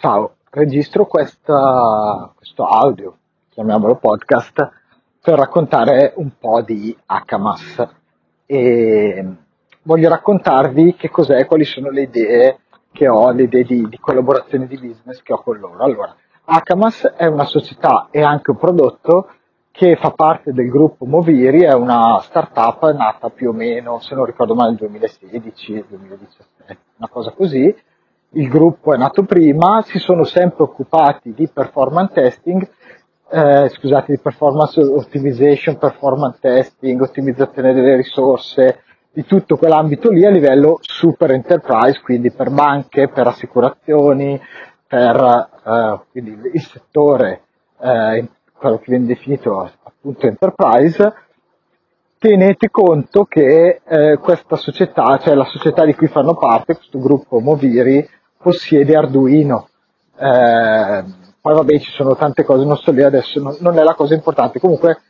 Ciao, registro questa, questo audio, chiamiamolo podcast, per raccontare un po' di HMAS e voglio raccontarvi che cos'è, quali sono le idee che ho, le idee di, di collaborazione di business che ho con loro. Allora, HMAS è una società e anche un prodotto che fa parte del gruppo Moviri, è una startup nata più o meno, se non ricordo male, nel 2016-2017, una cosa così, il gruppo è nato prima, si sono sempre occupati di performance testing, eh, scusate, di performance optimization, performance testing, ottimizzazione delle risorse, di tutto quell'ambito lì a livello super enterprise, quindi per banche, per assicurazioni, per eh, il settore, eh, quello che viene definito appunto enterprise, tenete conto che eh, questa società, cioè la società di cui fanno parte, questo gruppo Moviri, possiede Arduino. Eh, poi vabbè ci sono tante cose, non sto lì adesso, non, non è la cosa importante. Comunque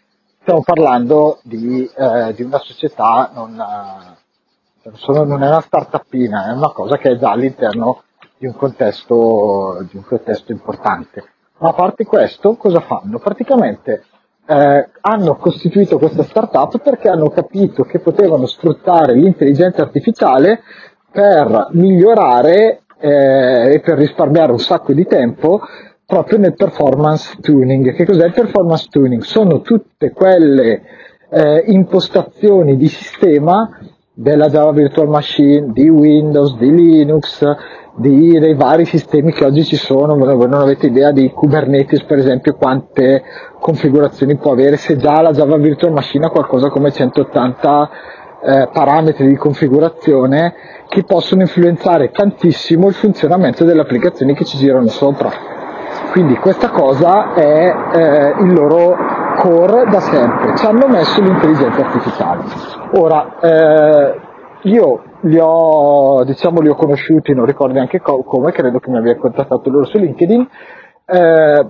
stiamo parlando di, eh, di una società, non, eh, non è una startupina, è una cosa che è già all'interno di un contesto, di un contesto importante. Ma a parte questo, cosa fanno? Praticamente eh, hanno costituito questa startup perché hanno capito che potevano sfruttare l'intelligenza artificiale per migliorare eh, e per risparmiare un sacco di tempo proprio nel performance tuning. Che cos'è il performance tuning? Sono tutte quelle eh, impostazioni di sistema della Java Virtual Machine, di Windows, di Linux, di, dei vari sistemi che oggi ci sono, voi non avete idea di Kubernetes per esempio quante configurazioni può avere, se già la Java Virtual Machine ha qualcosa come 180 eh, parametri di configurazione che possono influenzare tantissimo il funzionamento delle applicazioni che ci girano sopra. Quindi questa cosa è eh, il loro core da sempre, ci hanno messo l'intelligenza artificiale. Ora, eh, io li ho, diciamo, li ho conosciuti, non ricordo neanche co- come, credo che mi abbia contattato loro su LinkedIn, eh,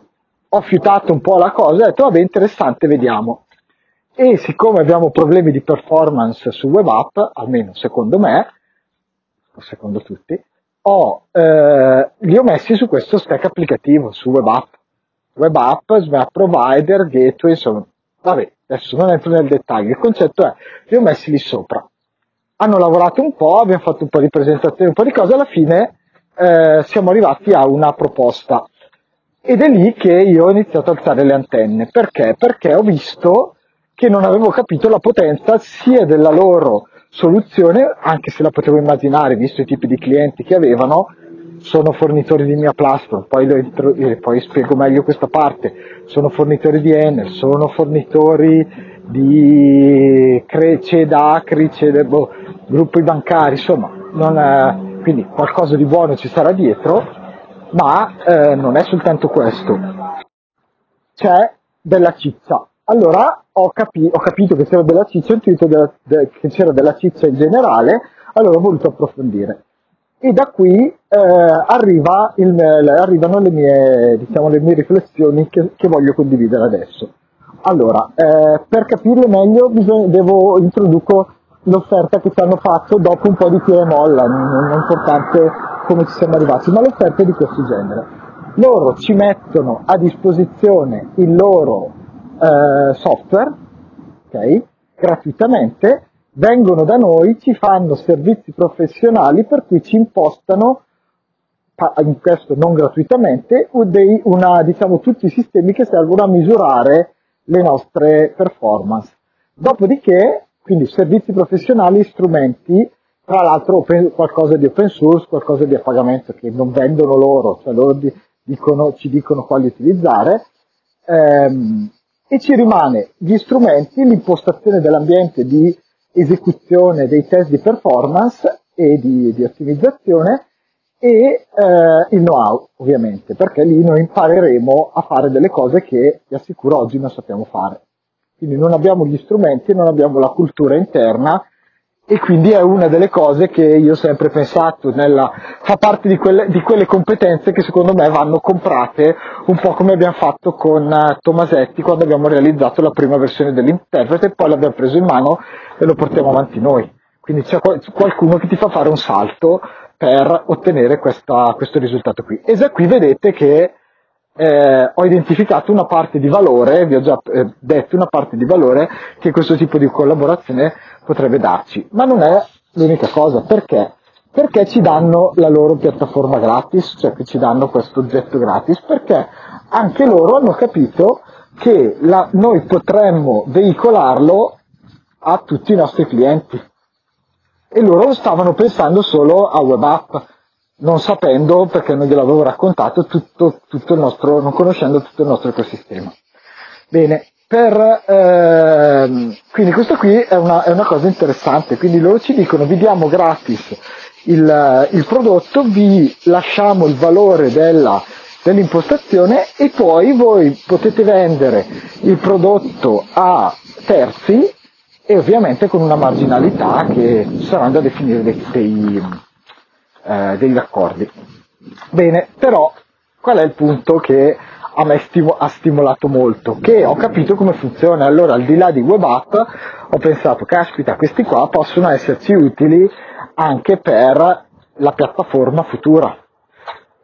ho fiutato un po' la cosa e ho detto vabbè interessante, vediamo. E siccome abbiamo problemi di performance su web app, almeno secondo me, o secondo tutti, ho, eh, li ho messi su questo stack applicativo, su web app. Web app, Smart Provider, Gateway, insomma, vabbè, adesso non entro nel dettaglio, il concetto è, li ho messi lì sopra. Hanno lavorato un po', abbiamo fatto un po' di presentazioni, un po' di cose, alla fine eh, siamo arrivati a una proposta. Ed è lì che io ho iniziato a alzare le antenne. Perché? Perché ho visto che non avevo capito la potenza sia della loro soluzione, anche se la potevo immaginare, visto i tipi di clienti che avevano, sono fornitori di Mia Plastron, poi, poi spiego meglio questa parte, sono fornitori di Enel, sono fornitori di Ceda, Acri, Ceda, boh, gruppi bancari, insomma, è, quindi qualcosa di buono ci sarà dietro, ma eh, non è soltanto questo, c'è della ciccia, allora ho, capi- ho capito che c'era della ciccia, ho intuito della, de- che c'era della ciccia in generale, allora ho voluto approfondire. E da qui eh, arriva il, arrivano le mie, diciamo, le mie riflessioni che, che, voglio condividere adesso. Allora, eh, per capirle meglio bisogna, devo, introduco l'offerta che ci hanno fatto dopo un po' di tira e molla, non è importante come ci siamo arrivati, ma l'offerta è di questo genere. Loro ci mettono a disposizione il loro eh, software, okay, gratuitamente, vengono da noi, ci fanno servizi professionali per cui ci impostano, in questo non gratuitamente, una, diciamo, tutti i sistemi che servono a misurare le nostre performance. Dopodiché, quindi servizi professionali, strumenti, tra l'altro open, qualcosa di open source, qualcosa di a pagamento che non vendono loro, cioè loro dicono, ci dicono quali utilizzare, ehm, e ci rimane gli strumenti, l'impostazione dell'ambiente di esecuzione dei test di performance e di, di ottimizzazione e eh, il know-how ovviamente, perché lì noi impareremo a fare delle cose che vi assicuro oggi non sappiamo fare. Quindi non abbiamo gli strumenti, non abbiamo la cultura interna e quindi è una delle cose che io ho sempre pensato, nella, fa parte di quelle, di quelle, competenze che secondo me vanno comprate un po' come abbiamo fatto con uh, Tomasetti quando abbiamo realizzato la prima versione dell'interprete e poi l'abbiamo preso in mano e lo portiamo avanti noi. Quindi c'è qualcuno che ti fa fare un salto per ottenere questa, questo risultato qui. E già qui vedete che eh, ho identificato una parte di valore, vi ho già eh, detto una parte di valore che questo tipo di collaborazione potrebbe darci, ma non è l'unica cosa, perché? Perché ci danno la loro piattaforma gratis, cioè che ci danno questo oggetto gratis, perché anche loro hanno capito che la, noi potremmo veicolarlo a tutti i nostri clienti. E loro stavano pensando solo a web app, non sapendo, perché non gliel'avevo raccontato, tutto, tutto il nostro, non conoscendo tutto il nostro ecosistema. Bene, per, ehm, quindi questo qui è una, è una, cosa interessante, quindi loro ci dicono vi diamo gratis il, il prodotto, vi lasciamo il valore della, dell'impostazione e poi voi potete vendere il prodotto a terzi e ovviamente con una marginalità che saranno da definire dei, dei, eh, degli accordi. Bene, però qual è il punto che a me stimo, ha stimolato molto? Che ho capito come funziona. Allora, al di là di web app, ho pensato, caspita, questi qua possono esserci utili anche per la piattaforma futura.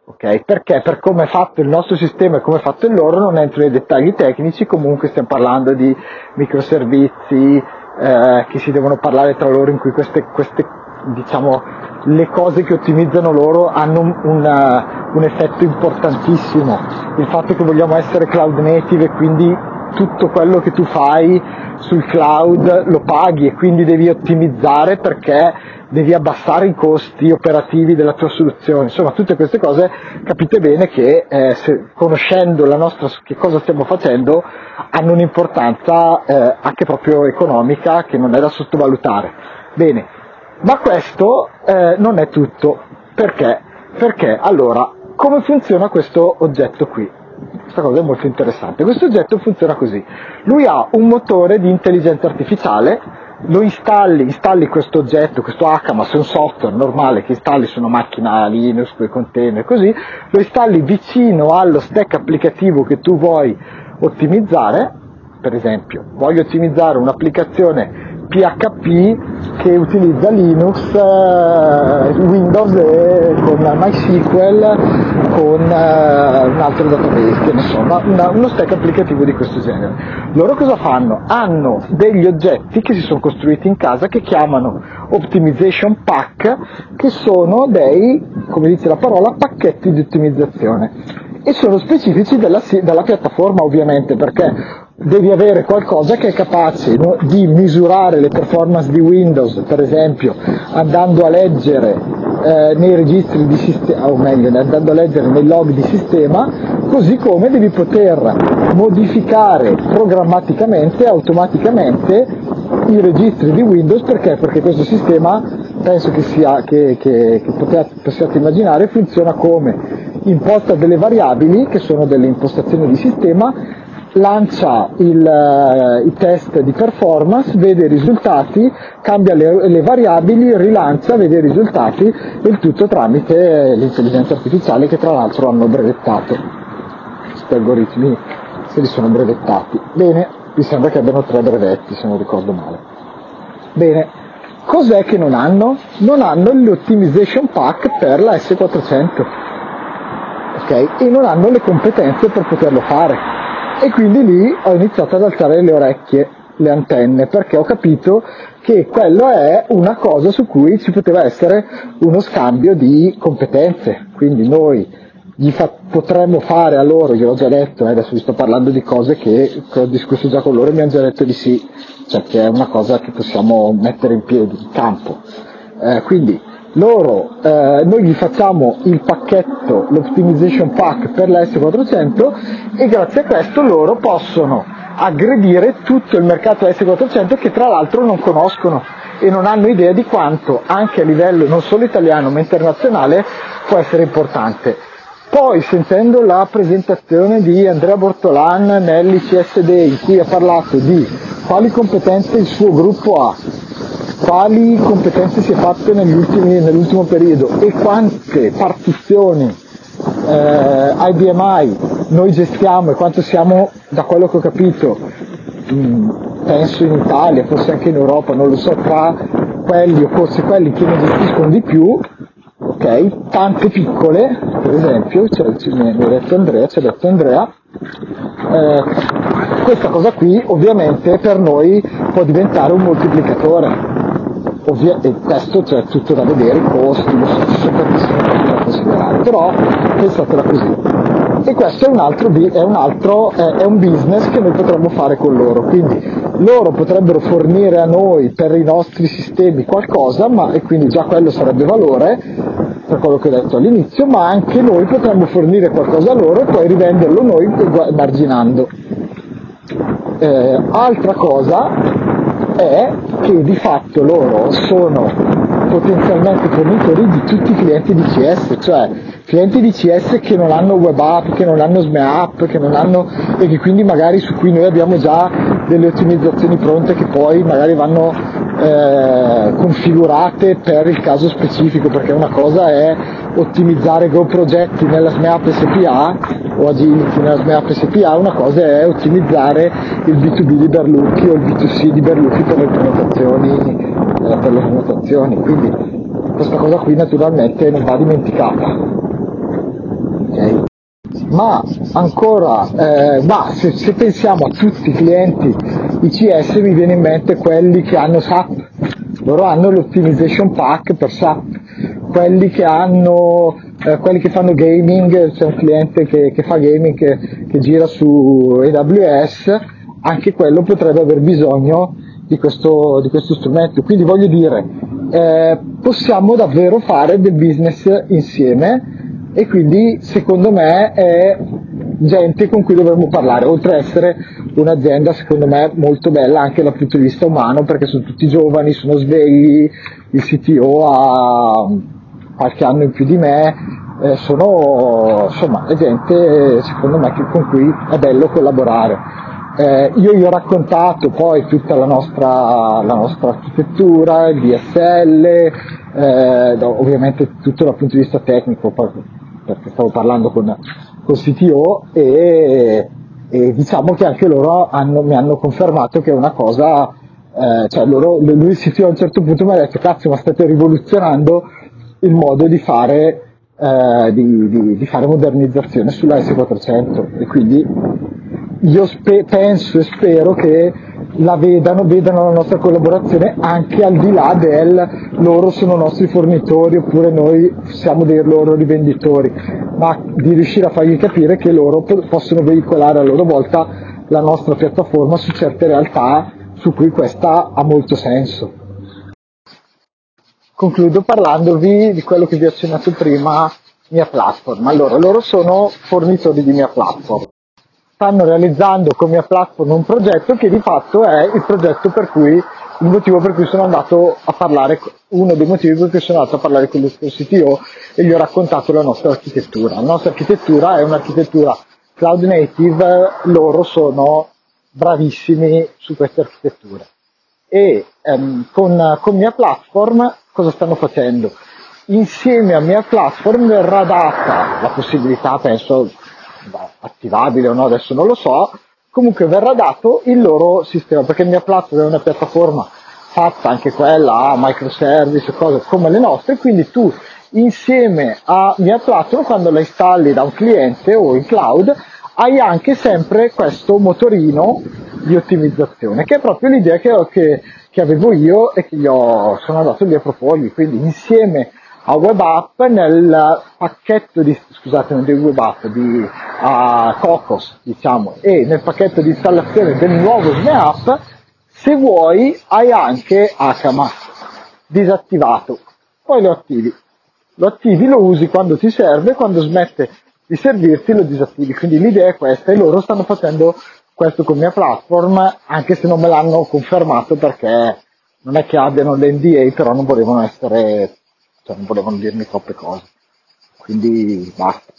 Okay? Perché per come è fatto il nostro sistema e come è fatto il loro non entro nei dettagli tecnici, comunque stiamo parlando di microservizi eh, che si devono parlare tra loro in cui queste, queste diciamo, le cose che ottimizzano loro hanno un, un, un effetto importantissimo. Il fatto che vogliamo essere cloud native e quindi tutto quello che tu fai sul cloud lo paghi e quindi devi ottimizzare perché devi abbassare i costi operativi della tua soluzione. Insomma, tutte queste cose capite bene che eh, se, conoscendo la nostra, che cosa stiamo facendo hanno un'importanza eh, anche proprio economica che non è da sottovalutare. Bene, ma questo eh, non è tutto. Perché? Perché allora, come funziona questo oggetto qui? Questa cosa è molto interessante. Questo oggetto funziona così. Lui ha un motore di intelligenza artificiale, lo installi, installi questo oggetto, questo HMAS, è un software normale che installi su una macchina Linux, con i container, così, lo installi vicino allo stack applicativo che tu vuoi ottimizzare, per esempio, voglio ottimizzare un'applicazione PHP che utilizza Linux, eh, Windows e con MySQL, con eh, un altro database, insomma, una, uno stack applicativo di questo genere. Loro cosa fanno? Hanno degli oggetti che si sono costruiti in casa che chiamano Optimization Pack, che sono dei, come dice la parola, pacchetti di ottimizzazione e sono specifici della, della piattaforma ovviamente perché devi avere qualcosa che è capace no, di misurare le performance di Windows, per esempio, andando a leggere eh, nei registri di sistema, o meglio, andando a leggere nei log di sistema, così come devi poter modificare programmaticamente, automaticamente i registri di Windows perché? Perché questo sistema penso che, sia, che, che, che possiate, possiate immaginare funziona come imposta delle variabili che sono delle impostazioni di sistema lancia il, uh, i test di performance, vede i risultati, cambia le, le, variabili, rilancia, vede i risultati e il tutto tramite l'intelligenza artificiale che tra l'altro hanno brevettato. Questi algoritmi se li sono brevettati. Bene, mi sembra che abbiano tre brevetti se non ricordo male. Bene, cos'è che non hanno? Non hanno l'optimization pack per la S400. Okay? E non hanno le competenze per poterlo fare e quindi lì ho iniziato ad alzare le orecchie, le antenne, perché ho capito che quello è una cosa su cui ci poteva essere uno scambio di competenze, quindi noi fa- potremmo fare a loro, gliel'ho già detto, eh, adesso vi sto parlando di cose che, che, ho discusso già con loro e mi hanno già detto di sì, cioè che è una cosa che possiamo mettere in piedi, in campo. Eh, quindi loro, eh, noi gli facciamo il pacchetto, l'optimization pack per la S400 e grazie a questo loro possono aggredire tutto il mercato S400 che tra l'altro non conoscono e non hanno idea di quanto anche a livello non solo italiano ma internazionale può essere importante. Poi sentendo la presentazione di Andrea Bortolan nell'ICSD in cui ha parlato di quali competenze il suo gruppo ha, quali competenze si è fatte nell'ultimo periodo e quante partizioni eh, IBMI noi gestiamo e quanto siamo, da quello che ho capito, mh, penso in Italia, forse anche in Europa, non lo so, tra quelli o forse quelli che ne gestiscono di più, ok? Tante piccole, per esempio, cioè, mi ha detto Andrea, ci ha detto Andrea, eh, questa cosa qui ovviamente per noi può diventare un moltiplicatore. Ovvia- questo c'è tutto da vedere, i costi, tantissime cose da considerare, però pensatela così. E questo è un altro, è un, altro è un business che noi potremmo fare con loro, quindi loro potrebbero fornire a noi per i nostri sistemi qualcosa, ma, e quindi già quello sarebbe valore, per quello che ho detto all'inizio, ma anche noi potremmo fornire qualcosa a loro e poi rivenderlo noi marginando. Eh, altra cosa è che di fatto loro sono potenzialmente fornitori di tutti i clienti di CS, cioè clienti di CS che non hanno web app, che non hanno SME app, che non hanno e che quindi magari su cui noi abbiamo già delle ottimizzazioni pronte che poi magari vanno eh, configurate per il caso specifico, perché una cosa è ottimizzare Go progetti nella SMAP SPA o Agility nella SMAP SPA, una cosa è ottimizzare il B2B di Berlucchi o il B2C di Berlucchi per le prenotazioni, eh, per le prenotazioni. Quindi questa cosa qui naturalmente non va dimenticata. Ma ancora, eh, ma se, se pensiamo a tutti i clienti ICS mi viene in mente quelli che hanno SAP, loro hanno l'optimization pack per SAP, quelli che hanno, eh, quelli che fanno gaming, c'è un cliente che, che fa gaming che, che, gira su AWS, anche quello potrebbe aver bisogno di questo, di questo strumento. Quindi voglio dire, eh, possiamo davvero fare del business insieme e quindi secondo me è gente con cui dovremmo parlare, oltre ad essere un'azienda secondo me molto bella anche dal punto di vista umano perché sono tutti giovani, sono svegli, il CTO ha qualche anno in più di me, eh, sono insomma gente secondo me con cui è bello collaborare. Eh, io gli ho raccontato poi tutta la nostra, la nostra architettura, il DSL, eh, ovviamente tutto dal punto di vista tecnico, perché stavo parlando con, con CTO e, e diciamo che anche loro hanno, mi hanno confermato che è una cosa, eh, cioè loro, lui il CTO a un certo punto mi ha detto cazzo ma state rivoluzionando il modo di fare, eh, di, di, di fare modernizzazione sulla S400 e quindi io spe- penso e spero che la vedano, vedano la nostra collaborazione anche al di là del loro sono nostri fornitori oppure noi siamo dei loro rivenditori, ma di riuscire a fargli capire che loro possono veicolare a loro volta la nostra piattaforma su certe realtà su cui questa ha molto senso. Concludo parlandovi di quello che vi ho accennato prima, mia platform. Allora, loro sono fornitori di mia platform stanno realizzando con mia platform un progetto che di fatto è il progetto per cui il motivo per cui sono andato a parlare, uno dei motivi per cui sono andato a parlare con lo CTO e gli ho raccontato la nostra architettura. La nostra architettura è un'architettura cloud native, loro sono bravissimi su queste architetture. E ehm, con, con mia platform cosa stanno facendo? Insieme a mia platform verrà data la possibilità, penso, attivabile o no, adesso non lo so, comunque verrà dato il loro sistema, perché il mia platform è una piattaforma fatta anche quella a microservice, cose come le nostre, quindi tu insieme a mia platform quando la installi da un cliente o in cloud hai anche sempre questo motorino di ottimizzazione, che è proprio l'idea che, che, che avevo io e che ho, sono andato lì a proporgli, quindi insieme a web app nel pacchetto di, scusate, non di web app, di uh, Cocos, diciamo, e nel pacchetto di installazione del nuovo SNAP, se vuoi hai anche HMAS disattivato, poi lo attivi. Lo attivi, lo usi quando ti serve, quando smette di servirti lo disattivi. Quindi l'idea è questa e loro stanno facendo questo con mia platform, anche se non me l'hanno confermato perché non è che abbiano l'NDA, però non volevano essere cioè non volevano dirmi troppe cose. Quindi basta.